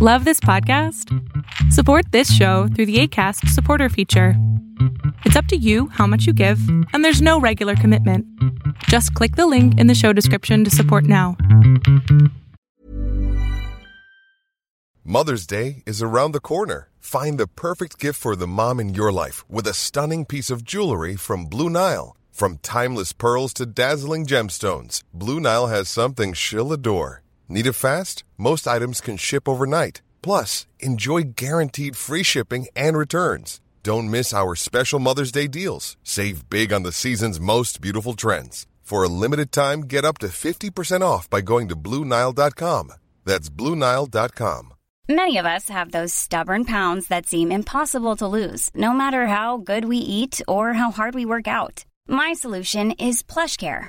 Love this podcast? Support this show through the ACAST supporter feature. It's up to you how much you give, and there's no regular commitment. Just click the link in the show description to support now. Mother's Day is around the corner. Find the perfect gift for the mom in your life with a stunning piece of jewelry from Blue Nile. From timeless pearls to dazzling gemstones, Blue Nile has something she'll adore. Need it fast? Most items can ship overnight. Plus, enjoy guaranteed free shipping and returns. Don't miss our special Mother's Day deals. Save big on the season's most beautiful trends. For a limited time, get up to 50% off by going to Bluenile.com. That's Bluenile.com. Many of us have those stubborn pounds that seem impossible to lose, no matter how good we eat or how hard we work out. My solution is PlushCare.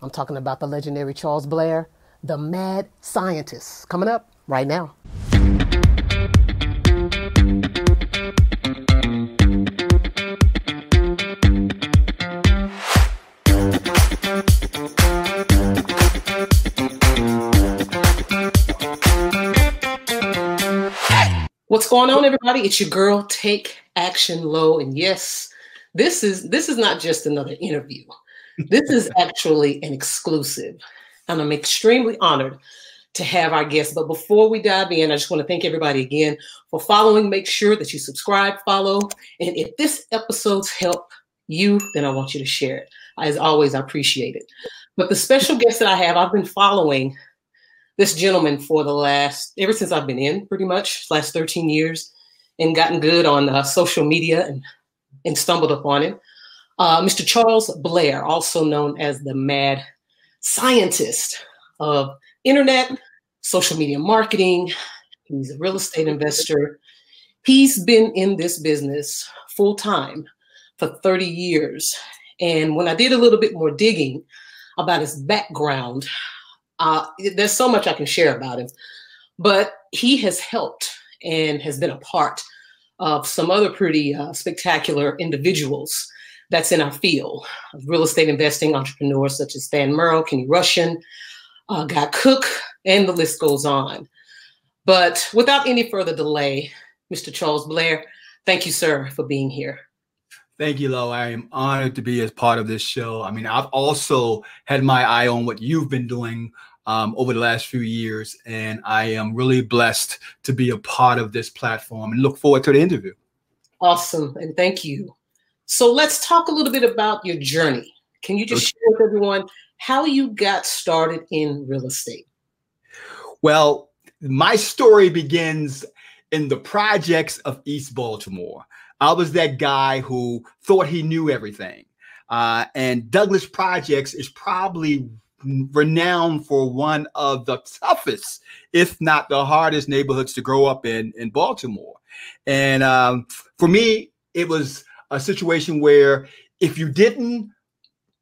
I'm talking about the legendary Charles Blair, the mad scientist. Coming up right now. What's going on, everybody? It's your girl, Take Action Lo, and yes, this is this is not just another interview. This is actually an exclusive, and I'm extremely honored to have our guest. But before we dive in, I just want to thank everybody again for following. Make sure that you subscribe, follow, and if this episode's help you, then I want you to share it. As always, I appreciate it. But the special guest that I have, I've been following this gentleman for the last ever since I've been in pretty much last 13 years and gotten good on uh, social media and and stumbled upon him. Uh, Mr. Charles Blair, also known as the mad scientist of internet, social media marketing. He's a real estate investor. He's been in this business full time for 30 years. And when I did a little bit more digging about his background, uh, there's so much I can share about him, but he has helped and has been a part of some other pretty uh, spectacular individuals that's in our field of real estate investing entrepreneurs such as Than Merrill, Kenny Russian, uh, Guy Cook, and the list goes on. But without any further delay, Mr. Charles Blair, thank you, sir, for being here. Thank you, Lo. I am honored to be as part of this show. I mean, I've also had my eye on what you've been doing um, over the last few years, and I am really blessed to be a part of this platform and look forward to the interview. Awesome, and thank you. So let's talk a little bit about your journey. Can you just share with everyone how you got started in real estate? Well, my story begins in the projects of East Baltimore. I was that guy who thought he knew everything. Uh, and Douglas Projects is probably renowned for one of the toughest, if not the hardest neighborhoods to grow up in in Baltimore. And um, for me, it was a situation where if you didn't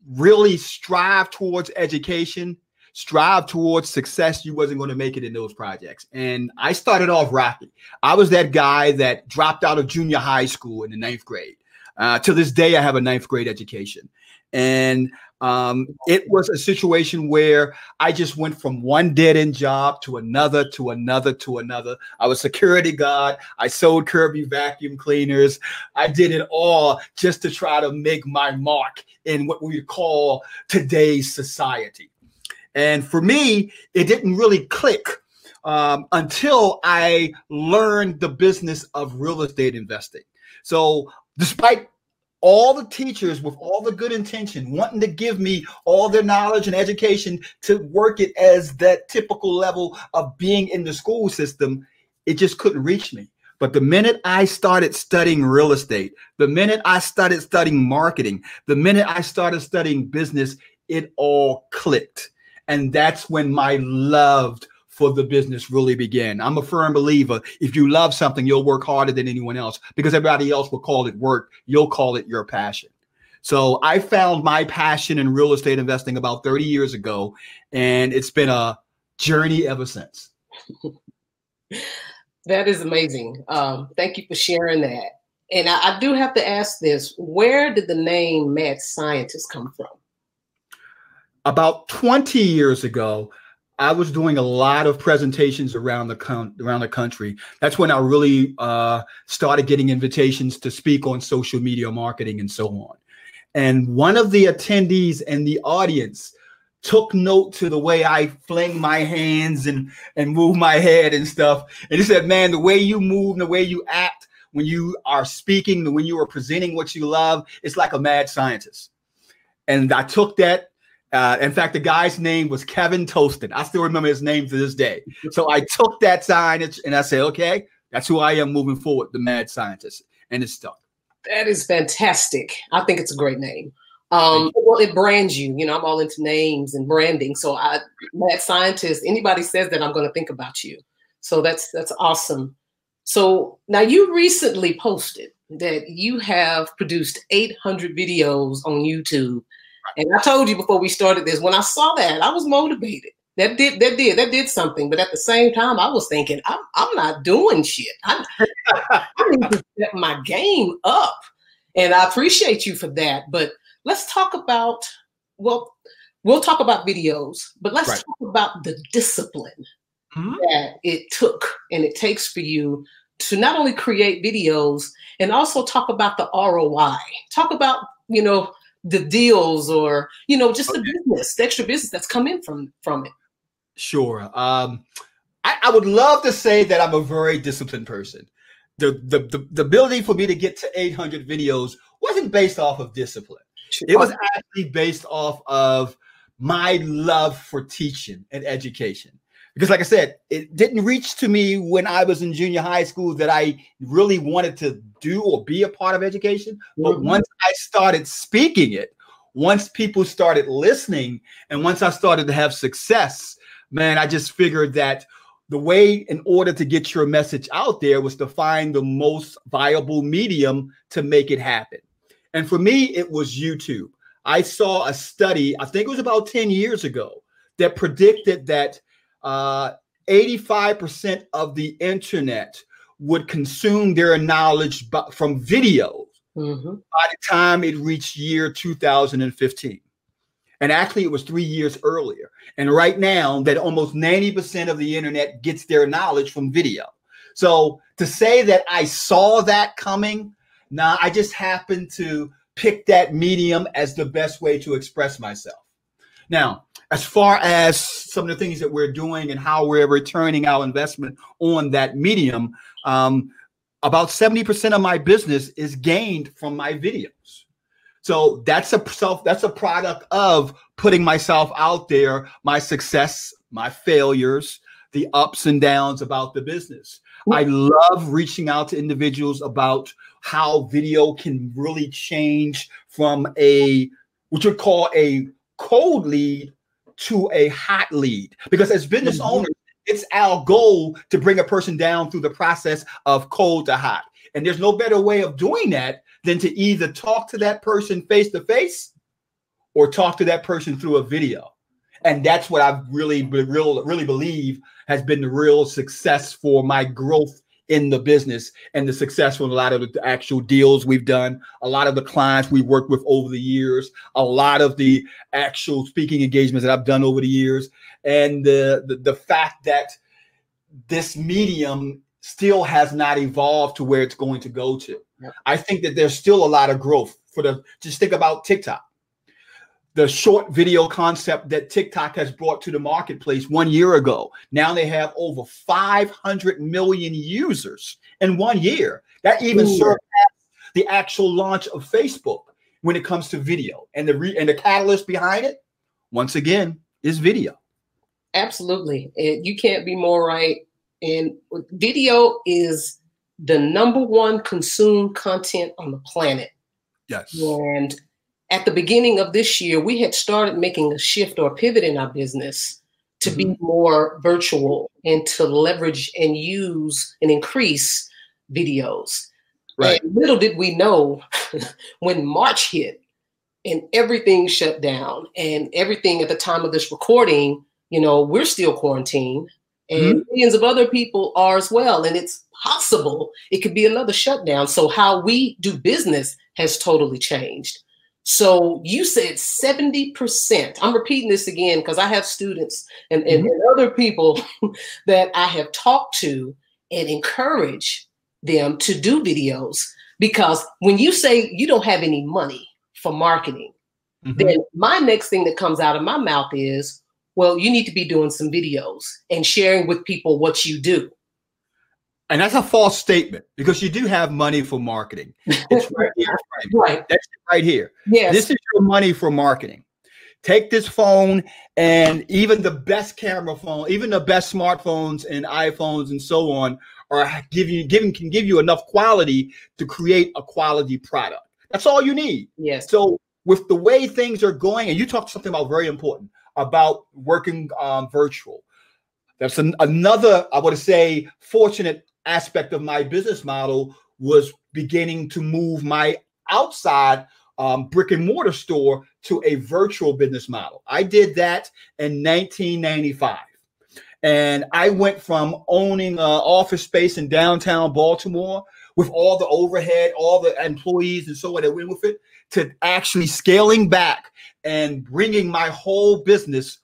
really strive towards education, strive towards success, you wasn't going to make it in those projects. And I started off rocky. I was that guy that dropped out of junior high school in the ninth grade. Uh, to this day, I have a ninth grade education. And um, it was a situation where I just went from one dead end job to another, to another, to another. I was security guard. I sold Kirby vacuum cleaners. I did it all just to try to make my mark in what we call today's society. And for me, it didn't really click um, until I learned the business of real estate investing. So, despite all the teachers with all the good intention wanting to give me all their knowledge and education to work it as that typical level of being in the school system, it just couldn't reach me. But the minute I started studying real estate, the minute I started studying marketing, the minute I started studying business, it all clicked. And that's when my love for the business really begin. I'm a firm believer if you love something, you'll work harder than anyone else because everybody else will call it work. You'll call it your passion. So I found my passion in real estate investing about 30 years ago, and it's been a journey ever since. that is amazing. Um, thank you for sharing that. And I, I do have to ask this where did the name Mad Scientist come from? About 20 years ago, I was doing a lot of presentations around the con- around the country. That's when I really uh, started getting invitations to speak on social media marketing and so on. And one of the attendees in the audience took note to the way I fling my hands and and move my head and stuff. And he said, "Man, the way you move, the way you act when you are speaking, when you are presenting what you love, it's like a mad scientist." And I took that uh, in fact, the guy's name was Kevin Toaston. I still remember his name to this day. So I took that signage and I said, okay, that's who I am moving forward, the mad scientist. And it's stuck. That is fantastic. I think it's a great name. Um, well, it brands you. You know, I'm all into names and branding. So I mad scientist, anybody says that I'm going to think about you. So that's that's awesome. So now you recently posted that you have produced 800 videos on YouTube and I told you before we started this, when I saw that, I was motivated. That did that did that did something. But at the same time, I was thinking, I'm I'm not doing shit. I, I need to step my game up. And I appreciate you for that. But let's talk about well, we'll talk about videos, but let's right. talk about the discipline mm-hmm. that it took and it takes for you to not only create videos and also talk about the ROI. Talk about, you know, the deals or you know just okay. the business the extra business that's come in from from it. Sure. Um I, I, would love to say that i'm a very disciplined person. The, the the the ability for me to get to 800 videos wasn't based off of discipline. It was actually based off of my love for teaching and education because like i said it didn't reach to me when i was in junior high school that i really wanted to do or be a part of education. But mm-hmm. once i started speaking it once people started listening and once i started to have success man i just figured that the way in order to get your message out there was to find the most viable medium to make it happen. And for me it was youtube. I saw a study i think it was about 10 years ago that predicted that uh, 85% of the internet would consume their knowledge from videos mm-hmm. by the time it reached year 2015. And actually, it was three years earlier. And right now, that almost 90% of the internet gets their knowledge from video. So to say that I saw that coming, nah, I just happened to pick that medium as the best way to express myself. Now, as far as some of the things that we're doing and how we're returning our investment on that medium, um, about 70% of my business is gained from my videos. So that's a self, that's a product of putting myself out there, my success, my failures, the ups and downs about the business. I love reaching out to individuals about how video can really change from a what you call a cold lead to a hot lead. Because as business mm-hmm. owners it's our goal to bring a person down through the process of cold to hot. And there's no better way of doing that than to either talk to that person face to face or talk to that person through a video. And that's what i really really really believe has been the real success for my growth in the business and the successful a lot of the actual deals we've done, a lot of the clients we've worked with over the years, a lot of the actual speaking engagements that I've done over the years, and the the, the fact that this medium still has not evolved to where it's going to go to. I think that there's still a lot of growth for the just think about TikTok the short video concept that TikTok has brought to the marketplace one year ago. Now they have over 500 million users in one year. That even Ooh. surpassed the actual launch of Facebook when it comes to video. And the re- and the catalyst behind it, once again, is video. Absolutely. And you can't be more right. And video is the number one consumed content on the planet. Yes. And at the beginning of this year, we had started making a shift or pivot in our business to mm-hmm. be more virtual and to leverage and use and increase videos. Right. And little did we know when March hit and everything shut down and everything at the time of this recording, you know, we're still quarantined and mm-hmm. millions of other people are as well. And it's possible it could be another shutdown. So how we do business has totally changed. So you said 70%. I'm repeating this again because I have students and, and, mm-hmm. and other people that I have talked to and encourage them to do videos because when you say you don't have any money for marketing, mm-hmm. then my next thing that comes out of my mouth is, well, you need to be doing some videos and sharing with people what you do. And that's a false statement because you do have money for marketing. It's right here. Right. That's right here. Yes. This is your money for marketing. Take this phone and even the best camera phone, even the best smartphones and iPhones and so on are you giving can give you enough quality to create a quality product. That's all you need. Yes. So with the way things are going, and you talked something about very important about working um, virtual. That's an, another, I would say, fortunate aspect of my business model was beginning to move my outside um, brick and mortar store to a virtual business model. I did that in 1995. And I went from owning office space in downtown Baltimore with all the overhead, all the employees, and so on that went with it, to actually scaling back and bringing my whole business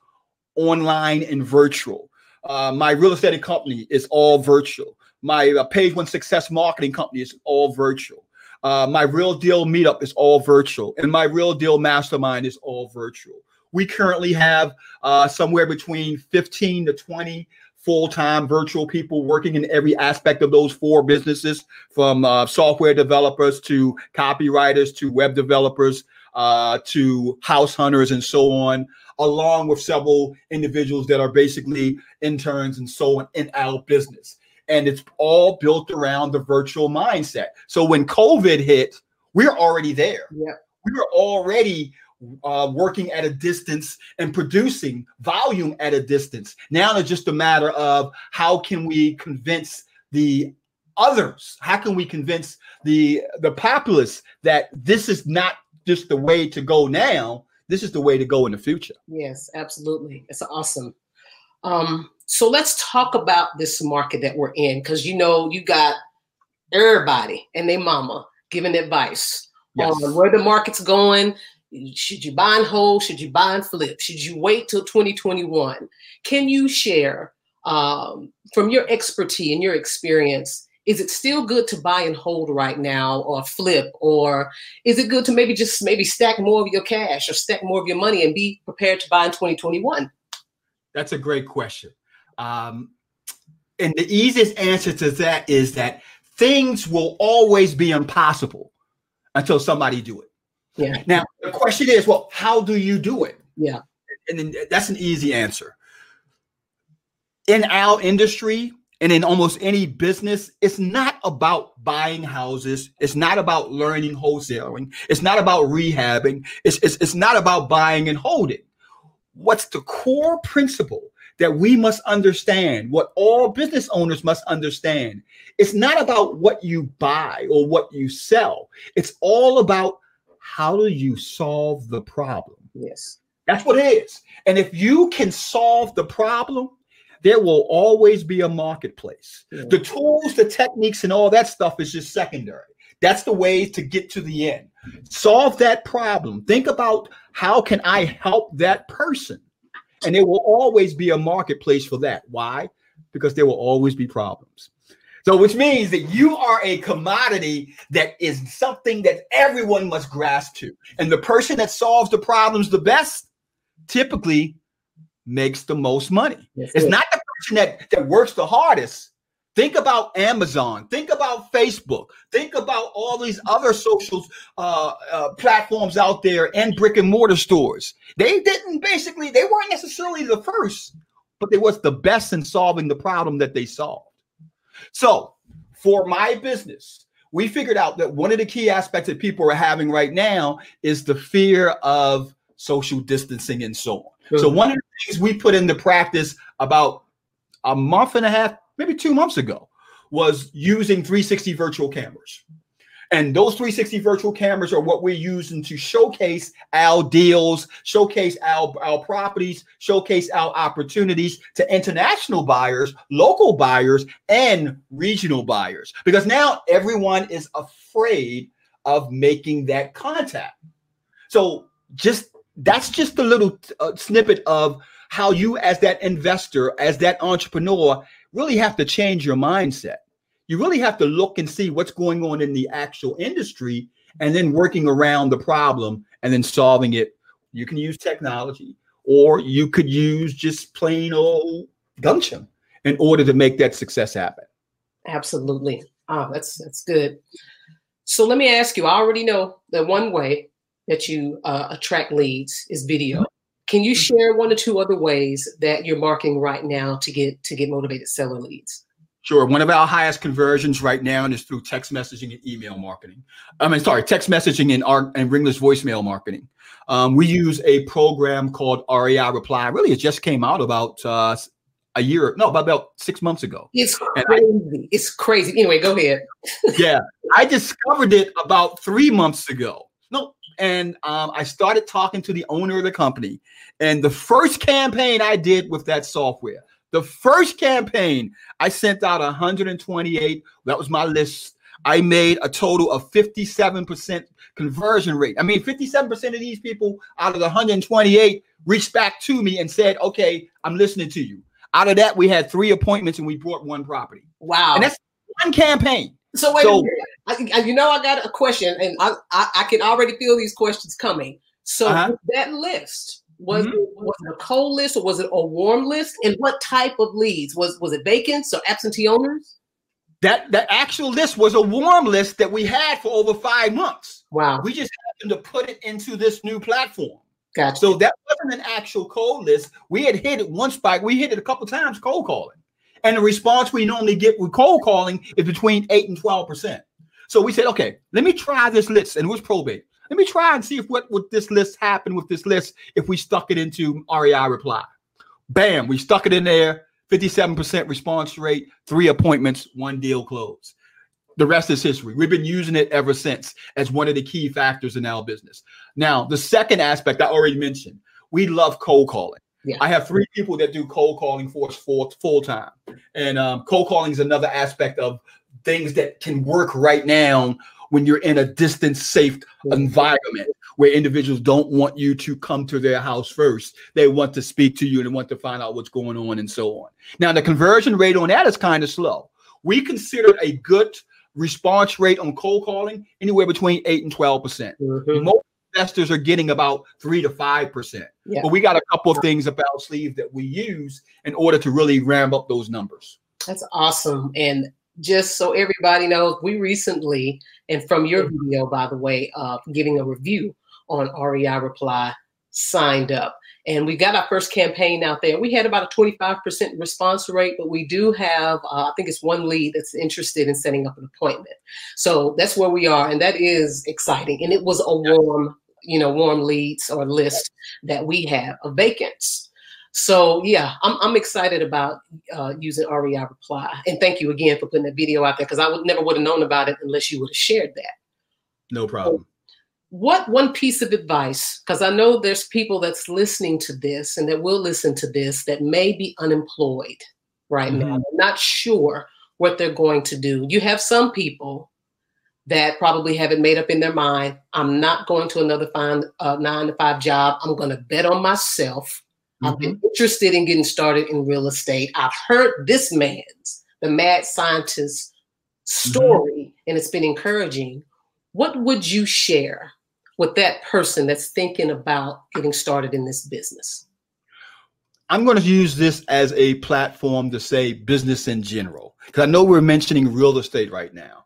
online and virtual. Uh, my real estate company is all virtual. My uh, page one success marketing company is all virtual. Uh, my real deal meetup is all virtual, and my real deal mastermind is all virtual. We currently have uh, somewhere between 15 to 20 full-time virtual people working in every aspect of those four businesses from uh, software developers to copywriters to web developers uh, to house hunters and so on along with several individuals that are basically interns and so on in our business and it's all built around the virtual mindset so when covid hit we're already there yeah we were already uh, working at a distance and producing volume at a distance. Now it's just a matter of how can we convince the others? How can we convince the the populace that this is not just the way to go now? This is the way to go in the future. Yes, absolutely. It's awesome. Um, so let's talk about this market that we're in because you know you got everybody and their mama giving advice yes. on where the market's going should you buy and hold? Should you buy and flip? Should you wait till 2021? Can you share um, from your expertise and your experience? Is it still good to buy and hold right now or flip? Or is it good to maybe just maybe stack more of your cash or stack more of your money and be prepared to buy in 2021? That's a great question. Um, and the easiest answer to that is that things will always be impossible until somebody do it. Yeah. Now the question is, well, how do you do it? Yeah. And then that's an easy answer. In our industry and in almost any business, it's not about buying houses. It's not about learning wholesaling. It's not about rehabbing. It's, it's, it's not about buying and holding. What's the core principle that we must understand, what all business owners must understand? It's not about what you buy or what you sell. It's all about how do you solve the problem? Yes. That's what it is. And if you can solve the problem, there will always be a marketplace. Yeah. The tools, the techniques, and all that stuff is just secondary. That's the way to get to the end. Solve that problem. Think about how can I help that person? And there will always be a marketplace for that. Why? Because there will always be problems. So, which means that you are a commodity that is something that everyone must grasp to. And the person that solves the problems the best typically makes the most money. Yes, it's not the person that, that works the hardest. Think about Amazon. Think about Facebook. Think about all these other social uh, uh, platforms out there and brick and mortar stores. They didn't basically, they weren't necessarily the first, but they was the best in solving the problem that they solved. So for my business, we figured out that one of the key aspects that people are having right now is the fear of social distancing, and so on. Mm-hmm. So one of the things we put into practice about a month and a half, maybe two months ago, was using 360 virtual cameras. And those 360 virtual cameras are what we're using to showcase our deals, showcase our, our properties, showcase our opportunities to international buyers, local buyers, and regional buyers. Because now everyone is afraid of making that contact. So just that's just a little uh, snippet of how you as that investor, as that entrepreneur really have to change your mindset you really have to look and see what's going on in the actual industry and then working around the problem and then solving it. You can use technology or you could use just plain old gumption in order to make that success happen. Absolutely. Oh, that's that's good. So let me ask you. I already know that one way that you uh, attract leads is video. Can you share one or two other ways that you're marketing right now to get to get motivated seller leads? Sure. One of our highest conversions right now is through text messaging and email marketing. I mean, sorry, text messaging and our and ringless voicemail marketing. Um, we use a program called REI Reply. Really, it just came out about uh, a year, no, about, about six months ago. It's crazy. I, it's crazy. Anyway, go ahead. yeah, I discovered it about three months ago. No, and um, I started talking to the owner of the company. And the first campaign I did with that software, the first campaign, I sent out 128. That was my list. I made a total of 57% conversion rate. I mean, 57% of these people out of the 128 reached back to me and said, okay, I'm listening to you. Out of that, we had three appointments and we bought one property. Wow. And that's one campaign. So wait so, a minute. I, you know, I got a question and I, I, I, can already feel these questions coming. So uh-huh. that list, was, mm-hmm. it, was it a cold list or was it a warm list? And what type of leads? Was was it vacants or absentee owners? That that actual list was a warm list that we had for over five months. Wow. We just happened to put it into this new platform. Gotcha. So that wasn't an actual cold list. We had hit it once by we hit it a couple times cold calling. And the response we normally get with cold calling is between 8 and 12%. So we said, okay, let me try this list. And it was probate. Let me try and see if what would this list happen with this list if we stuck it into REI reply. Bam, we stuck it in there. 57% response rate, three appointments, one deal closed. The rest is history. We've been using it ever since as one of the key factors in our business. Now, the second aspect I already mentioned, we love cold calling. Yeah. I have three people that do cold calling for us full, full time. And um, cold calling is another aspect of things that can work right now when you're in a distance safe environment where individuals don't want you to come to their house first. They want to speak to you and they want to find out what's going on and so on. Now, the conversion rate on that is kind of slow. We consider a good response rate on cold calling anywhere between 8 and 12%. percent mm hmm Most investors are getting about 3 to 5%. Yeah. But we got a couple of things up our sleeve that we use in order to really ramp up those numbers. That's awesome. And just so everybody knows, we recently, and from your video, by the way, uh, giving a review on REI Reply, signed up. And we got our first campaign out there. We had about a 25% response rate, but we do have, uh, I think it's one lead that's interested in setting up an appointment. So that's where we are. And that is exciting. And it was a warm, you know, warm leads or list that we have of vacants. So yeah, I'm, I'm excited about uh, using REI Reply. And thank you again for putting that video out there because I would never would have known about it unless you would have shared that. No problem. So what one piece of advice, because I know there's people that's listening to this and that will listen to this that may be unemployed right mm-hmm. now, not sure what they're going to do. You have some people that probably haven't made up in their mind. I'm not going to another fine, uh, nine to five job. I'm going to bet on myself. Mm-hmm. I've been mm-hmm. interested in getting started in real estate. I've heard this man's, the mad scientist story, mm-hmm. and it's been encouraging. What would you share with that person that's thinking about getting started in this business? I'm going to use this as a platform to say business in general, because I know we're mentioning real estate right now.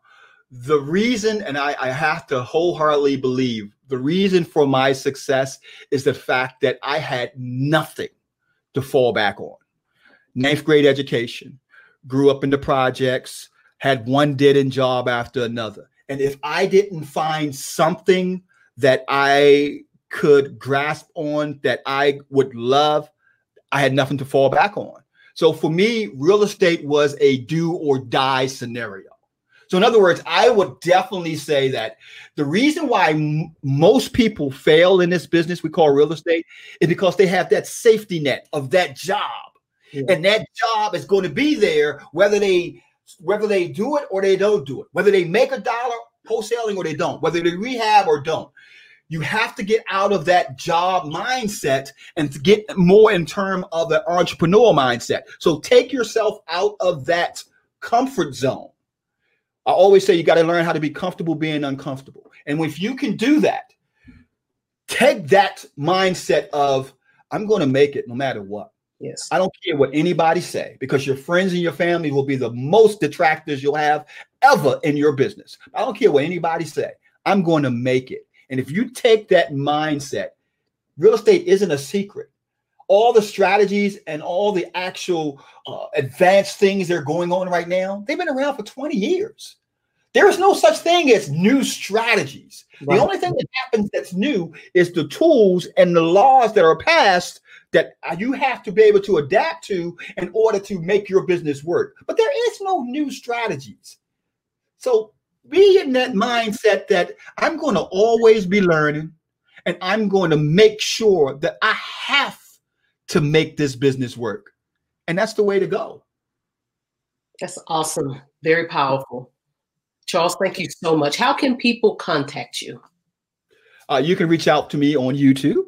The reason, and I, I have to wholeheartedly believe, the reason for my success is the fact that I had nothing to fall back on. Ninth grade education, grew up in the projects, had one dead end job after another. And if I didn't find something that I could grasp on that I would love, I had nothing to fall back on. So for me, real estate was a do or die scenario. So, in other words, I would definitely say that the reason why m- most people fail in this business we call real estate is because they have that safety net of that job. Yeah. And that job is going to be there whether they whether they do it or they don't do it, whether they make a dollar wholesaling or they don't, whether they rehab or don't. You have to get out of that job mindset and to get more in term of the entrepreneurial mindset. So take yourself out of that comfort zone. I always say you got to learn how to be comfortable being uncomfortable. And if you can do that, take that mindset of I'm going to make it no matter what. Yes. I don't care what anybody say because your friends and your family will be the most detractors you'll have ever in your business. I don't care what anybody say. I'm going to make it. And if you take that mindset, real estate isn't a secret. All the strategies and all the actual uh, advanced things that are going on right now, they've been around for 20 years. There is no such thing as new strategies. Right. The only thing that happens that's new is the tools and the laws that are passed that you have to be able to adapt to in order to make your business work. But there is no new strategies. So be in that mindset that I'm going to always be learning and I'm going to make sure that I have to make this business work. And that's the way to go. That's awesome. Very powerful. Charles, thank you so much. How can people contact you? Uh, you can reach out to me on YouTube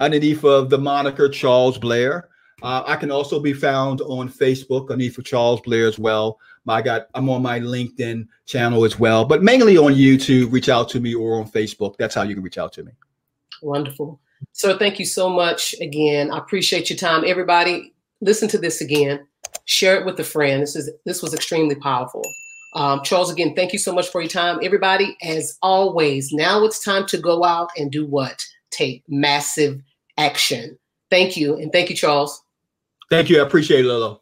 underneath of the moniker Charles Blair. Uh, I can also be found on Facebook underneath of Charles Blair as well. I got I'm on my LinkedIn channel as well, but mainly on YouTube. Reach out to me or on Facebook. That's how you can reach out to me. Wonderful. Sir, thank you so much again. I appreciate your time. Everybody, listen to this again. Share it with a friend. This is this was extremely powerful. Um, Charles, again, thank you so much for your time. Everybody, as always, now it's time to go out and do what? Take massive action. Thank you. And thank you, Charles. Thank you. I appreciate it, Lolo.